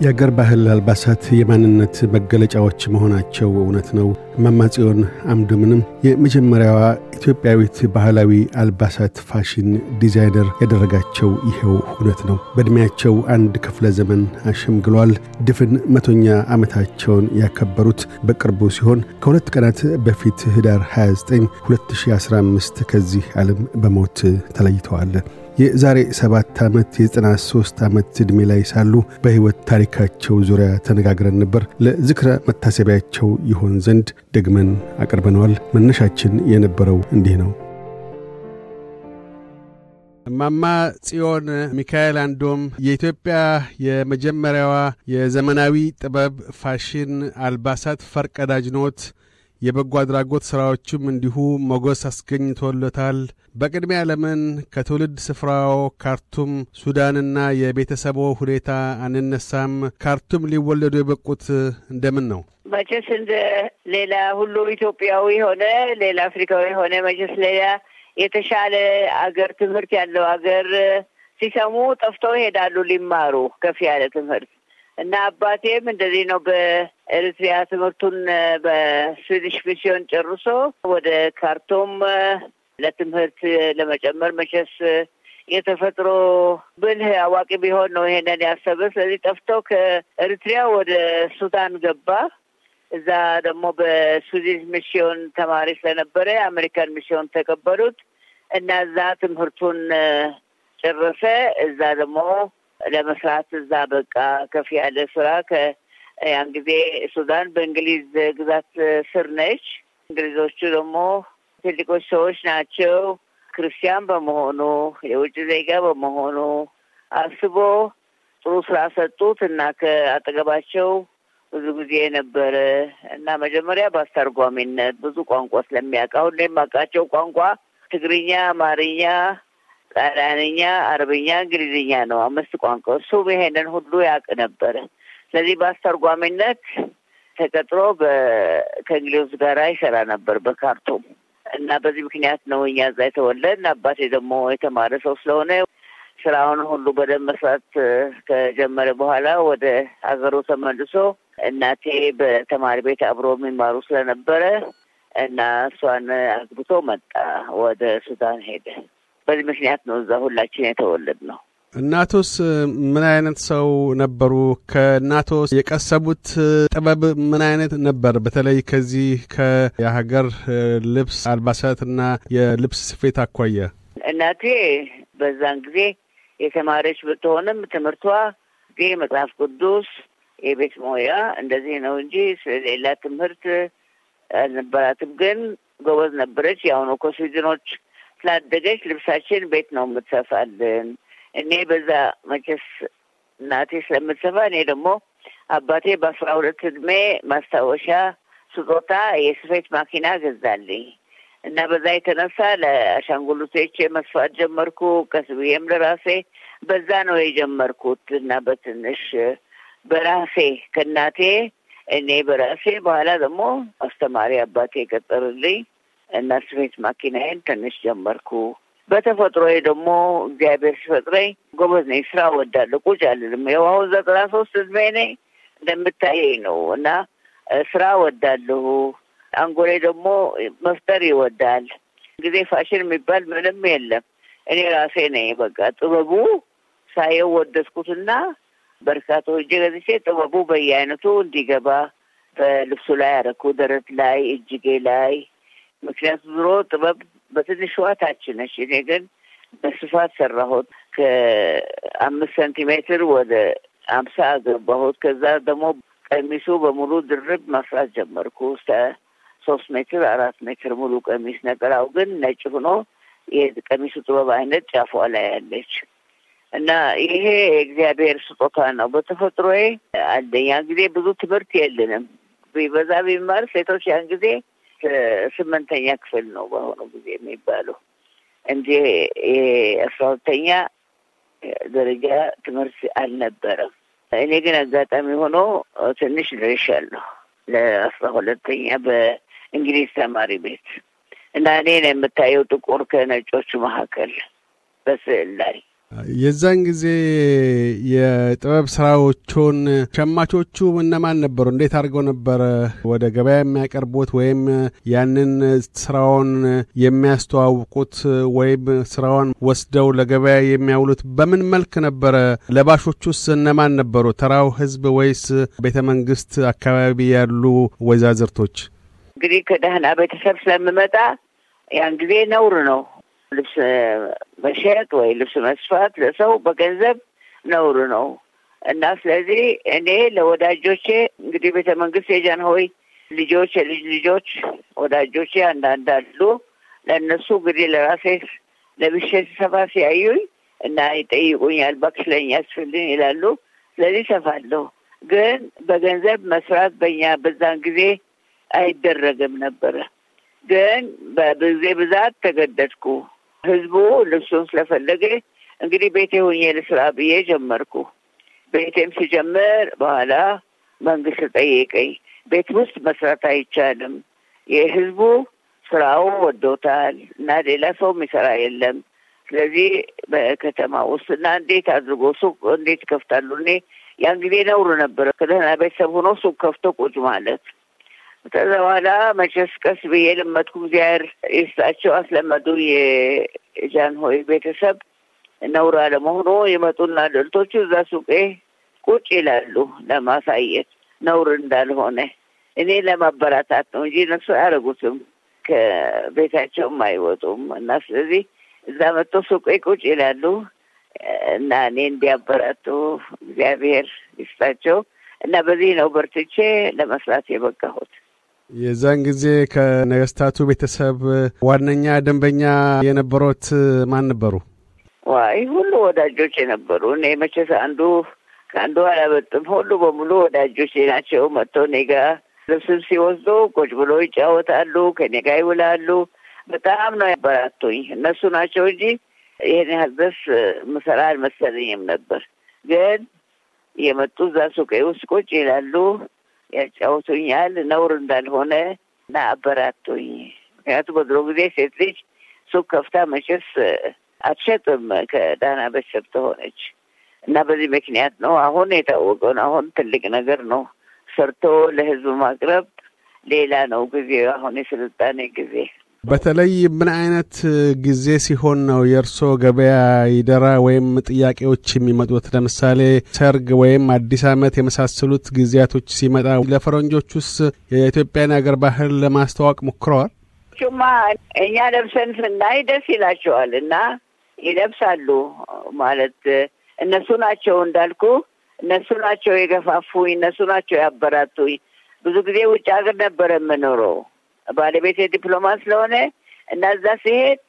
የአገር ባህል አልባሳት የማንነት መገለጫዎች መሆናቸው እውነት ነው። እማማ ጽዮን አንዶምንም የመጀመሪያዋ ኢትዮጵያዊት ባህላዊ አልባሳት fashion designer ያደረጋቸው ይኸው እውነት ነው። በዕድሜያቸው አንድ ክፍለ ዘመን አሸምግሏል። ድፍን መቶኛ ዓመታቸውን ያከበሩት በቅርቡ ሲሆን ከሁለት ቀናት በፊት ህዳር 29 2015 ከዚህ ዓለም በሞት ተለይተዋል። የዛሬ ሰባት ዓመት የዘጠና ሦስት ዓመት ዕድሜ ላይ ሳሉ በሕይወት ታሪካቸው ዙሪያ ተነጋግረን ነበር። ለዝክረ መታሰቢያቸው ይሆን ዘንድ ደግመን አቅርበነዋል። መነሻችን የነበረው እንዲህ ነው። እማማ ጽዮን ሚካኤል አንዶም የኢትዮጵያ የመጀመሪያዋ የዘመናዊ ጥበብ ፋሽን አልባሳት ፈርቀዳጅ ኖት። የበጎ አድራጎት ሥራዎቹም እንዲሁ ሞገስ አስገኝቶለታል። በቅድሚያ ለምን ከትውልድ ስፍራው ካርቱም ሱዳንና የቤተሰቦ ሁኔታ አንነሳም? ካርቱም ሊወለዱ የበቁት እንደምን ነው? መቼስ እንደ ሌላ ሁሉ ኢትዮጵያዊ ሆነ ሌላ አፍሪካዊ ሆነ መቼስ ሌላ የተሻለ አገር ትምህርት ያለው አገር ሲሰሙ ጠፍተው ይሄዳሉ ሊማሩ ከፍ ያለ ትምህርት እና አባቴም እንደዚህ ነው። በኤርትሪያ ትምህርቱን በስዊዲሽ ሚስዮን ጨርሶ ወደ ካርቱም ለትምህርት ለመጨመር መቼስ የተፈጥሮ ብልህ አዋቂ ቢሆን ነው ይሄንን ያሰበ። ስለዚህ ጠፍተው ከኤርትሪያ ወደ ሱዳን ገባ። እዛ ደግሞ በስዊዲሽ ሚስዮን ተማሪ ስለነበረ የአሜሪካን ሚስዮን ተቀበሉት እና እዛ ትምህርቱን ጨረሰ። እዛ ደግሞ ለመስራት እዛ በቃ ከፍ ያለ ስራ ከያን ጊዜ ሱዳን በእንግሊዝ ግዛት ስር ነች። እንግሊዞቹ ደግሞ ትልቆች ሰዎች ናቸው። ክርስቲያን በመሆኑ የውጭ ዜጋ በመሆኑ አስቦ ጥሩ ስራ ሰጡት እና ከአጠገባቸው ብዙ ጊዜ ነበረ እና መጀመሪያ በአስተርጓሚነት ብዙ ቋንቋ ስለሚያውቅ አሁን የማውቃቸው ቋንቋ ትግርኛ፣ አማርኛ ጣሊያንኛ፣ አረብኛ፣ እንግሊዝኛ ነው። አምስት ቋንቋ እሱም ይሄንን ሁሉ ያውቅ ነበረ። ስለዚህ በአስተርጓሚነት ተቀጥሮ ከእንግሊዝ ጋር ይሰራ ነበር በካርቱም እና በዚህ ምክንያት ነው እኛ እዛ የተወለድን። አባቴ ደግሞ የተማረ ሰው ስለሆነ ስራውን ሁሉ በደንብ መስራት ከጀመረ በኋላ ወደ ሀገሩ ተመልሶ እናቴ በተማሪ ቤት አብሮ የሚማሩ ስለነበረ እና እሷን አግብቶ መጣ። ወደ ሱዳን ሄደ። በዚህ ምክንያት ነው እዛ ሁላችን የተወለድ ነው። እናቶስ ምን አይነት ሰው ነበሩ? ከእናቶስ የቀሰቡት ጥበብ ምን አይነት ነበር? በተለይ ከዚህ ከየሀገር ልብስ አልባሳትና የልብስ ስፌት አኳያ። እናቴ በዛን ጊዜ የተማረች ብትሆንም ትምህርቷ ጊዜ መጽሐፍ ቅዱስ፣ የቤት ሞያ እንደዚህ ነው እንጂ ስለሌላ ትምህርት አልነበራትም። ግን ጎበዝ ነበረች። የአሁኑ ኮስዊድኖች ስላደገች ልብሳችን ቤት ነው የምትሰፋልን። እኔ በዛ መቼስ እናቴ ስለምትሰፋ እኔ ደግሞ አባቴ በአስራ ሁለት እድሜ ማስታወሻ ስጦታ የስፌት ማኪና ገዛልኝ እና በዛ የተነሳ ለአሻንጉሊቶቼ መስፋት ጀመርኩ። ቀስ ብዬም ለራሴ በዛ ነው የጀመርኩት እና በትንሽ በራሴ ከእናቴ እኔ በራሴ በኋላ ደግሞ አስተማሪ አባቴ የቀጠርልኝ እና ስፌት ማኪናዬን ትንሽ ጀመርኩ። በተፈጥሮዬ ደግሞ እግዚአብሔር ሲፈጥረኝ ጎበዝ ነኝ፣ ስራ እወዳለሁ፣ ቁጭ አልልም። ያው አሁን ዘጠና ሶስት እድሜ ነኝ እንደምታየኝ ነው እና ስራ እወዳለሁ። አንጎሌ ደግሞ መፍጠር ይወዳል። ጊዜ ፋሽን የሚባል ምንም የለም። እኔ ራሴ ነኝ በቃ ጥበቡ ሳየው ወደድኩትና በርካታ እጅ ገዝቼ ጥበቡ በየአይነቱ እንዲገባ በልብሱ ላይ ያደረኩ፣ ደረት ላይ፣ እጅጌ ላይ ምክንያቱ ድሮ ጥበብ በትንሿ ታች ነች። እኔ ግን በስፋት ሰራሁት። ከአምስት ሴንቲሜትር ወደ አምሳ ገባሁት። ከዛ ደግሞ ቀሚሱ በሙሉ ድርብ መስራት ጀመርኩ። እስከ ሶስት ሜትር አራት ሜትር ሙሉ ቀሚስ። ነጠላው ግን ነጭ ሆኖ የቀሚሱ ጥበብ አይነት ጫፏ ላይ ያለች እና ይሄ የእግዚአብሔር ስጦታ ነው። በተፈጥሮዬ አንደኛ ጊዜ ብዙ ትምህርት የለንም ቢበዛ ቢማር ሴቶች ያን ጊዜ ስምንተኛ ክፍል ነው በአሁኑ ጊዜ የሚባለው እንጂ የአስራ ሁለተኛ ደረጃ ትምህርት አልነበረም። እኔ ግን አጋጣሚ ሆኖ ትንሽ ደርሻለሁ ለአስራ ሁለተኛ በእንግሊዝ ተማሪ ቤት እና እኔ የምታየው ጥቁር ከነጮቹ መካከል በስዕል ላይ የዛን ጊዜ የጥበብ ስራዎቹን ሸማቾቹ እነማን ነበሩ? እንዴት አድርገው ነበረ ወደ ገበያ የሚያቀርቡት ወይም ያንን ስራውን የሚያስተዋውቁት ወይም ስራውን ወስደው ለገበያ የሚያውሉት በምን መልክ ነበረ? ለባሾቹስ እነማን ነበሩ? ተራው ህዝብ ወይስ ቤተ መንግስት አካባቢ ያሉ ወይዛዝርቶች? እንግዲህ ከደህና ቤተሰብ ስለምመጣ ያን ጊዜ ነውር ነው ልብስ መሸጥ ወይ ልብስ መስፋት ለሰው በገንዘብ ነውር ነው እና ስለዚህ እኔ ለወዳጆቼ እንግዲህ ቤተ መንግስት የጃንሆይ ልጆች የልጅ ልጆች ወዳጆቼ አንዳንድ አሉ። ለእነሱ እንግዲህ ለራሴ ለብሼ ስሰፋ ሲያዩኝ እና ይጠይቁኛል፣ እባክሽ ለእኛ ስፍልኝ ይላሉ። ስለዚህ ሰፋለሁ። ግን በገንዘብ መስራት በእኛ በዛን ጊዜ አይደረግም ነበረ። ግን በጊዜ ብዛት ተገደድኩ። ህዝቡ ልብሱን ስለፈለገ እንግዲህ ቤቴ ሆኜ ልስራ ብዬ ጀመርኩ። ቤቴም ሲጀምር በኋላ መንግስት ጠየቀኝ። ቤት ውስጥ መስራት አይቻልም፣ የህዝቡ ስራው ወዶታል እና ሌላ ሰው የሚሰራ የለም። ስለዚህ በከተማ ውስጥ እና እንዴት አድርጎ ሱቅ እንዴት ይከፍታሉ? እኔ ያን ጊዜ ነውር ነበረ ከደህና ቤተሰብ ሆኖ ሱቅ ከፍቶ ቁጭ ማለት ከዛ በኋላ መቼስ ቀስ ብዬ ልመድኩ። እግዚአብሔር ይስጣቸው አስለመዱ። የጃንሆይ ቤተሰብ ነውር አለመሆኑ የመጡና ደልቶቹ እዛ ሱቄ ቁጭ ይላሉ ለማሳየት ነውር እንዳልሆነ እኔ ለማበራታት ነው እንጂ እነሱ አያደርጉትም፣ ከቤታቸውም አይወጡም። እና ስለዚህ እዛ መጥቶ ሱቄ ቁጭ ይላሉ እና እኔ እንዲያበራቱ እግዚአብሔር ይስጣቸው እና በዚህ ነው በርትቼ ለመስራት የበቃሁት። የዛን ጊዜ ከነገስታቱ ቤተሰብ ዋነኛ ደንበኛ የነበሩት ማን ነበሩ? ዋይ ሁሉ ወዳጆች የነበሩ እኔ መቼስ አንዱ ከአንዱ አላበጥም። ሁሉ በሙሉ ወዳጆች ናቸው። መጥቶ እኔ ጋ ልብስም ሲወስዱ ቁጭ ብሎ ይጫወታሉ፣ ከኔ ጋ ይውላሉ። በጣም ነው ያበራቱኝ እነሱ ናቸው እንጂ ይህን ያህል ድረስ ምሰራ አልመሰለኝም ነበር። ግን የመጡ እዛ ሱቄ ውስጥ ቁጭ ይላሉ፣ ያጫውቱኛል ነውር እንዳልሆነ እና አበራቱኝ። ምክንያቱም በድሮ ጊዜ ሴት ልጅ ሱቅ ከፍታ መቼስ አትሸጥም ከዳና ቤተሰብ ተሆነች። እና በዚህ ምክንያት ነው አሁን የታወቀውን አሁን ትልቅ ነገር ነው። ሰርቶ ለህዝብ ማቅረብ ሌላ ነው ጊዜው አሁን የስልጣኔ ጊዜ በተለይ ምን አይነት ጊዜ ሲሆን ነው የእርሶ ገበያ ይደራ ወይም ጥያቄዎች የሚመጡት? ለምሳሌ ሰርግ ወይም አዲስ ዓመት የመሳሰሉት ጊዜያቶች ሲመጣ ለፈረንጆቹስ የኢትዮጵያን አገር ባህል ለማስተዋወቅ ሞክረዋል? ቹማ እኛ ለብሰን ስናይ ደስ ይላቸዋል እና ይለብሳሉ። ማለት እነሱ ናቸው እንዳልኩ፣ እነሱ ናቸው የገፋፉኝ፣ እነሱ ናቸው ያበራቱኝ። ብዙ ጊዜ ውጭ ሀገር ነበረ የምኖረው ባለቤቴ ዲፕሎማት ስለሆነ እና እዛ ሲሄድ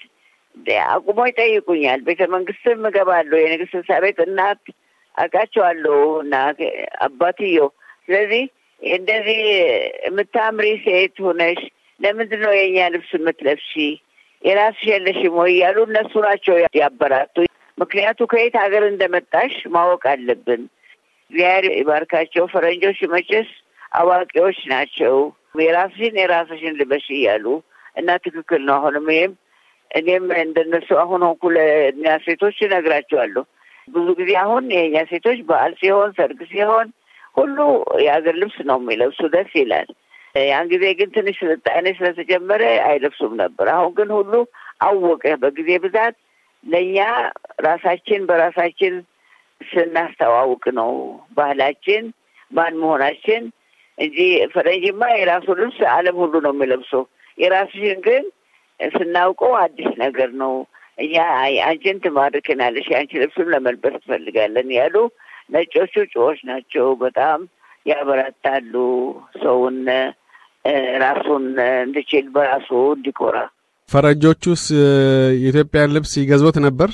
አቁሞ ይጠይቁኛል። ቤተ መንግስትም እገባለሁ። የንግስት ኤልሳቤጥ እናት አውቃቸዋለሁ እና አባትየው። ስለዚህ እንደዚህ የምታምሪ ሴት ሆነሽ ለምንድን ነው የእኛ ልብስ የምትለብሺ? የራስሽ የለሽም ወይ እያሉ እነሱ ናቸው ያበራቱ። ምክንያቱ ከየት ሀገር እንደመጣሽ ማወቅ አለብን። እግዚአብሔር ይባርካቸው። ፈረንጆች መቼስ አዋቂዎች ናቸው። የራስሽን የራስሽን ልበሽ እያሉ እና ትክክል ነው። አሁንም ይሄም እኔም እንደነሱ አሁን ሆንኩ ለእኛ ሴቶች እነግራቸዋለሁ። ብዙ ጊዜ አሁን የእኛ ሴቶች በዓል ሲሆን ሰርግ ሲሆን ሁሉ የሀገር ልብስ ነው የሚለብሱ፣ ደስ ይላል። ያን ጊዜ ግን ትንሽ ስልጣኔ ስለተጀመረ አይለብሱም ነበር። አሁን ግን ሁሉ አወቀ በጊዜ ብዛት ለእኛ ራሳችን በራሳችን ስናስተዋውቅ ነው ባህላችን ማን መሆናችን እንጂ ፈረንጅማ የራሱ ልብስ ዓለም ሁሉ ነው የሚለብሰው። የራስሽን ግን ስናውቀው አዲስ ነገር ነው። እኛ አንቺን ትማርክናለሽ፣ የአንቺ ልብስም ለመልበስ ትፈልጋለን ያሉ ነጮቹ ጨዎች ናቸው። በጣም ያበረታሉ ሰውን ራሱን እንድችል በራሱ እንዲኮራ። ፈረንጆቹስ የኢትዮጵያን ልብስ ይገዝቦት ነበር?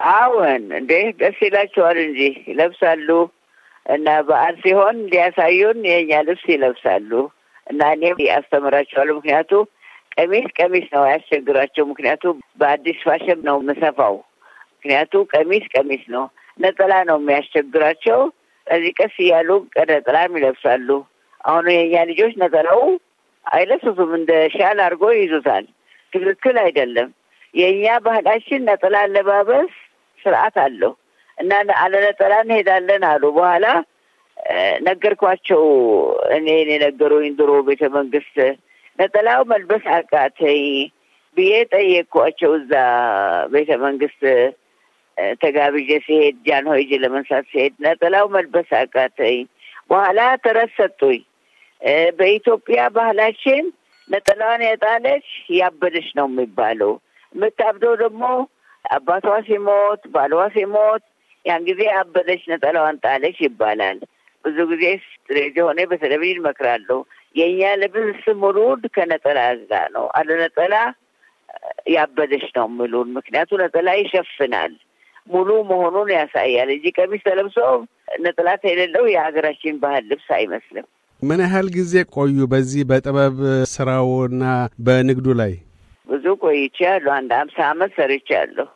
አዎን፣ እንዴ ደስ ይላቸዋል እንጂ ይለብሳሉ። እና በዓል ሲሆን እንዲያሳዩን የእኛ ልብስ ይለብሳሉ። እና እኔም ያስተምራቸዋለሁ። ምክንያቱ ቀሚስ ቀሚስ ነው አያስቸግራቸው። ምክንያቱ በአዲስ ፋሽን ነው የምሰፋው። ምክንያቱ ቀሚስ ቀሚስ ነው፣ ነጠላ ነው የሚያስቸግራቸው። እዚህ ቀስ እያሉ ነጠላም ይለብሳሉ። አሁን የኛ ልጆች ነጠላው አይለብሱትም፣ እንደ ሻል አድርጎ ይይዙታል። ትክክል አይደለም። የእኛ ባህላችን ነጠላ አለባበስ ስርዓት አለው እና አለ ነጠላ እንሄዳለን አሉ። በኋላ ነገርኳቸው። እኔን የነገሩኝ ድሮ ቤተ መንግስት ነጠላው መልበስ አቃተኝ ብዬ ጠየቅኳቸው። እዛ ቤተ መንግስት ተጋብዤ ሲሄድ ጃንሆይ ለመንሳት ሲሄድ ነጠላው መልበስ አቃተኝ። በኋላ ተረት ሰጡኝ። በኢትዮጵያ ባህላችን ነጠላዋን የጣለች ያበደች ነው የሚባለው። የምታብደው ደግሞ አባቷ ሲሞት፣ ባሏ ሲሞት ያን ጊዜ አበደች ነጠላዋን ጣለች ይባላል። ብዙ ጊዜ ሬዲዮ ሆነ በቴሌቪዥን እመክራለሁ። የእኛ ልብስ ሙሉ ከነጠላ ጋር ነው። አለ ነጠላ ያበደች ነው የሚሉን። ምክንያቱ ነጠላ ይሸፍናል፣ ሙሉ መሆኑን ያሳያል እንጂ ቀሚስ ተለብሶ ነጠላ የሌለው የሀገራችን ባህል ልብስ አይመስልም። ምን ያህል ጊዜ ቆዩ በዚህ በጥበብ ስራውና በንግዱ ላይ? ብዙ ቆይቻለሁ። አንድ አምሳ አመት ሰርቻለሁ።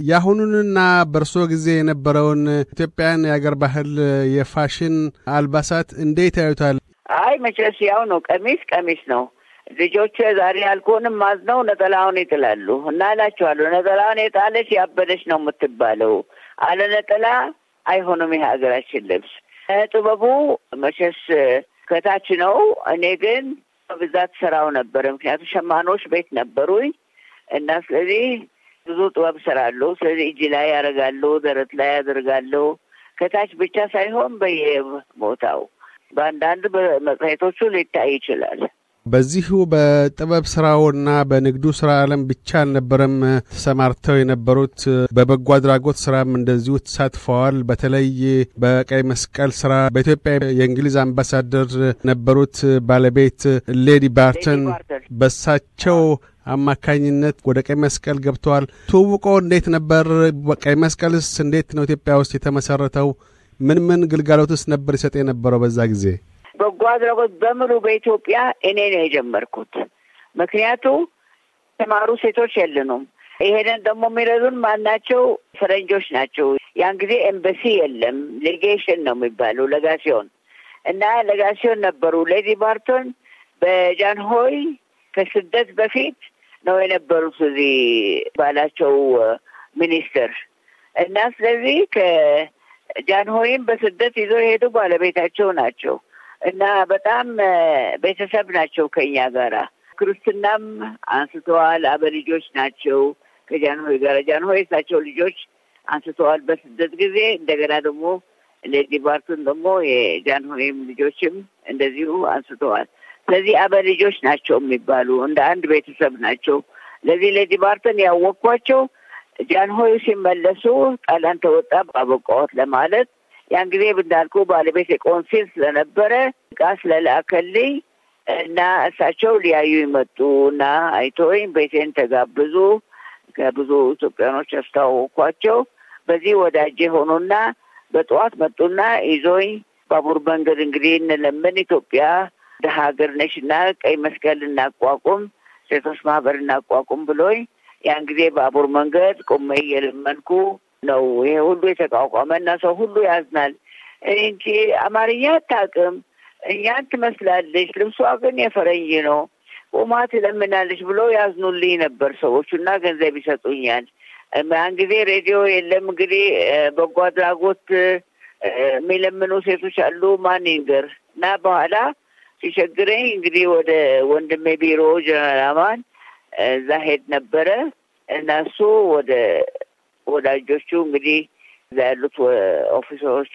የአሁኑንና በእርሶ ጊዜ የነበረውን ኢትዮጵያን የአገር ባህል የፋሽን አልባሳት እንዴት ያዩታል? አይ መቼስ ያው ነው። ቀሚስ ቀሚስ ነው። ልጆቹ ዛሬ ያልኩህንም ማዝነው ነጠላውን ይጥላሉ እና እላቸዋለሁ ነጠላውን የጣለች ያበደች ነው የምትባለው። አለ ነጠላ አይሆንም የሀገራችን ልብስ። ጥበቡ መቼስ ከታች ነው። እኔ ግን በብዛት ስራው ነበረ። ምክንያቱም ሸማኖች ቤት ነበሩኝ እና ስለዚህ ብዙ ጥበብ ስራለሁ። ስለዚህ እጅ ላይ ያደርጋሉ፣ ደረት ላይ ያደርጋለሁ። ከታች ብቻ ሳይሆን በየቦታው በአንዳንድ መጽሔቶቹ ሊታይ ይችላል። በዚሁ በጥበብ ስራውና በንግዱ ስራ ዓለም ብቻ አልነበረም ተሰማርተው የነበሩት። በበጎ አድራጎት ስራም እንደዚሁ ተሳትፈዋል። በተለይ በቀይ መስቀል ስራ በኢትዮጵያ የእንግሊዝ አምባሳደር ነበሩት ባለቤት ሌዲ ባርተን በሳቸው አማካኝነት ወደ ቀይ መስቀል ገብተዋል። ትውውቆ እንዴት ነበር? ቀይ መስቀልስ እንዴት ነው ኢትዮጵያ ውስጥ የተመሰረተው? ምን ምን ግልጋሎትስ ነበር ይሰጥ የነበረው በዛ ጊዜ? በጎ አድራጎት በሙሉ በኢትዮጵያ እኔ ነው የጀመርኩት። ምክንያቱ የተማሩ ሴቶች የለንም። ይሄንን ደግሞ የሚረዱን ማናቸው? ፈረንጆች ናቸው። ያን ጊዜ ኤምባሲ የለም፣ legation ነው የሚባለው légation እና légation ነበሩ። Lady Barton በጃንሆይ ከስደት በፊት ነው የነበሩት እዚህ ባላቸው ሚኒስትር እና ስለዚህ ከጃንሆይም በስደት ይዞ የሄዱ ባለቤታቸው ናቸው እና በጣም ቤተሰብ ናቸው ከኛ ጋራ። ክርስትናም አንስተዋል። አበልጆች ናቸው ከጃንሆይ ጋር። ጃንሆይ እሳቸው ልጆች አንስተዋል በስደት ጊዜ። እንደገና ደግሞ ሌዲ ባርቶን ደግሞ የጃንሆይም ልጆችም እንደዚሁ አንስተዋል። ስለዚህ አበልጆች ናቸው የሚባሉ እንደ አንድ ቤተሰብ ናቸው። ለዚህ ሌዲ ባርተን ያወቅኳቸው ጃንሆይ ሲመለሱ ጣሊያን ተወጣ አበቃዎት ለማለት ያን ጊዜ እንዳልኩ ባለቤት የቆንሲል ስለነበረ እቃ ስለላከልኝ እና እሳቸው ሊያዩ ይመጡ እና አይቶኝ ቤቴን ተጋብዙ። ከብዙ ኢትዮጵያኖች ያስተዋወቅኳቸው በዚህ ወዳጄ ሆኑና በጠዋት መጡና ይዞኝ ባቡር መንገድ እንግዲህ እንለምን ኢትዮጵያ ደሀ ሀገር ነሽ እና ቀይ መስቀል እናቋቁም፣ ሴቶች ማህበር እናቋቁም ብሎኝ ያን ጊዜ ባቡር መንገድ ቆሜ እየለመንኩ ነው። ይሄ ሁሉ የተቋቋመ እና ሰው ሁሉ ያዝናል። እንጂ አማርኛ አታውቅም፣ እኛን ትመስላለች፣ ልብሷ ግን የፈረንጅ ነው፣ ቁማ ትለምናለች ብሎ ያዝኑልኝ ነበር ሰዎቹ እና ገንዘብ ይሰጡኛል። ያን ጊዜ ሬዲዮ የለም። እንግዲህ በጎ አድራጎት የሚለምኑ ሴቶች አሉ ማን ይንገር እና በኋላ ሲቸግረኝ እንግዲህ ወደ ወንድሜ ቢሮ ጀነራል አማን እዛ ሄድ ነበረ እና እሱ ወደ ወዳጆቹ እንግዲህ እዛ ያሉት officer ኦቹ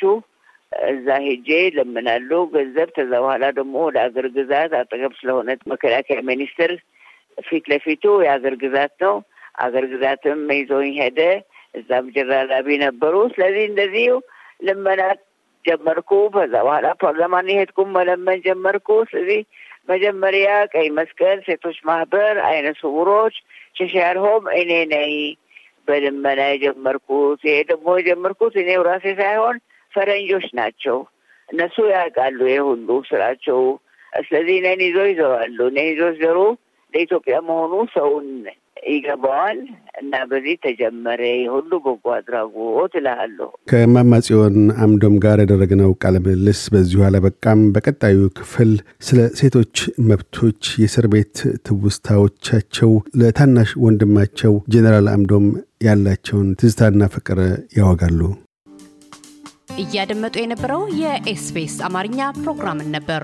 እዛ ሄጄ ለምናሉ ገንዘብ። ከዛ በኋላ ደግሞ ወደ አገር ግዛት አጠገብ ስለሆነ መከላከያ ሚኒስቴር ፊት ለፊቱ የአገር ግዛት ነው። አገር ግዛትም ይዞኝ ሄደ። እዛም ጀራላቢ ነበሩ። ስለዚህ እንደዚሁ ልመናት ጀመርኩ። ከዛ በኋላ ፓርላማን የሄድኩም መለመን ጀመርኩ። ስለዚህ መጀመሪያ ቀይ መስቀል፣ ሴቶች ማህበር፣ አይነ ስውሮች፣ ቸሻር ሆም እኔ ነኝ በልመና የጀመርኩት። ይሄ ደግሞ የጀመርኩት እኔው ራሴ ሳይሆን ፈረንጆች ናቸው። እነሱ ያውቃሉ ይሄ ሁሉ ስራቸው ስለዚህ ነን ይዞ ይዘዋሉ። ነን ይዞ ዘሩ ለኢትዮጵያ መሆኑ ሰውን ይገባዋል እና በዚህ ተጀመረ የሁሉ በጎ አድራጎት እልሃለሁ። ከእማማ ጽዮን አምዶም ጋር ያደረግነው ቃለ ምልልስ በዚሁ አላበቃም። በቀጣዩ ክፍል ስለ ሴቶች መብቶች፣ የእስር ቤት ትውስታዎቻቸው፣ ለታናሽ ወንድማቸው ጄኔራል አንዶም ያላቸውን ትዝታና ፍቅር ያወጋሉ። እያደመጡ የነበረው የ SBS አማርኛ ፕሮግራምን ነበር።